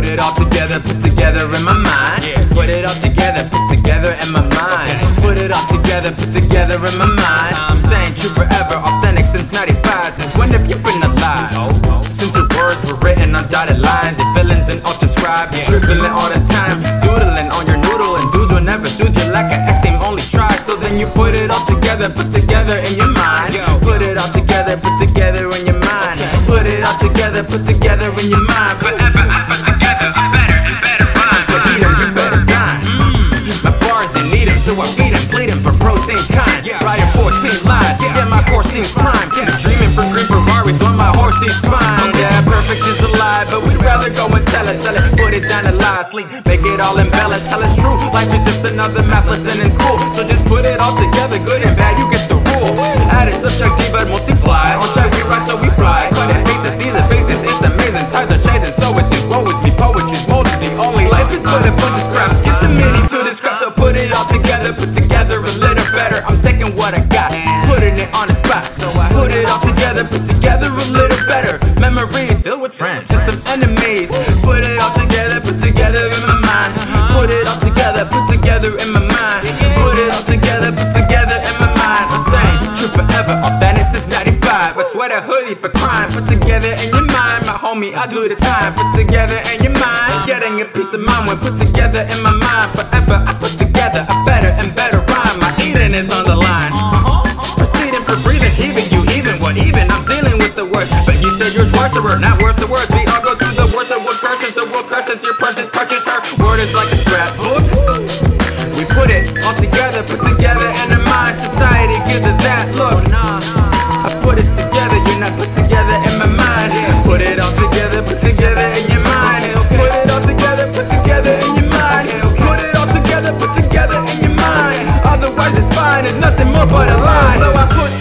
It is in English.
it all together, put together in my mind. Put it all together, put together in my mind. Put it all together, put together in my mind. Uh-huh. I'm staying true forever, authentic since 95. Since when have you been alive? Oh, oh. Since your words were written on dotted lines, your feelings and auto scribes, dribbling all the time, doodling on your noodle, and dudes will never soothe you like an X team only try. So then you put it all together, put together in your mind. Put it all together, put together in your mind. Put it all together, put together in your mind. Protein kind. Riding 14 lives, yeah, my core seems prime. Dreaming for green Ferraris while my horse seems fine. Yeah, perfect is a lie, but we'd rather go and tell it, sell it, put it down and lie, sleep, make it all embellished. Tell it's true, life is just another math lesson in school. So just put it all together, good and bad, you get the rule. Added, subtract, divide, multiply. On track, we ride, so we fly. Cut it, faces, see the faces, it's amazing. Times are changing, so it seems woe is me. Poetry's molded, the only life is but a bunch of scraps. Give some meaning to this friends and some enemies. Put it all together, put together in my mind. Put it all together, put together in my mind. Put it all together, put together in my mind. I'm staying true forever, authentic since 95. I sweat a hoodie for crime. Put together in your mind, my homie, I do the time. Put together in your mind, getting a peace of mind when put together in my mind. Forever, I put worse. But you said yours was sorcerer, not worth the words. We all go through the worst of what curses. The world curses your purses, purchase her. Word is like a scrapbook. We put it all together, put together in a mind. Society gives it that look. I put it together, you're not put together in my mind. Put it all together, put together in your mind. Put it all together, put together in your mind. Put it all together, put together in your mind. Otherwise, it's fine, it's nothing more but a lie. So I put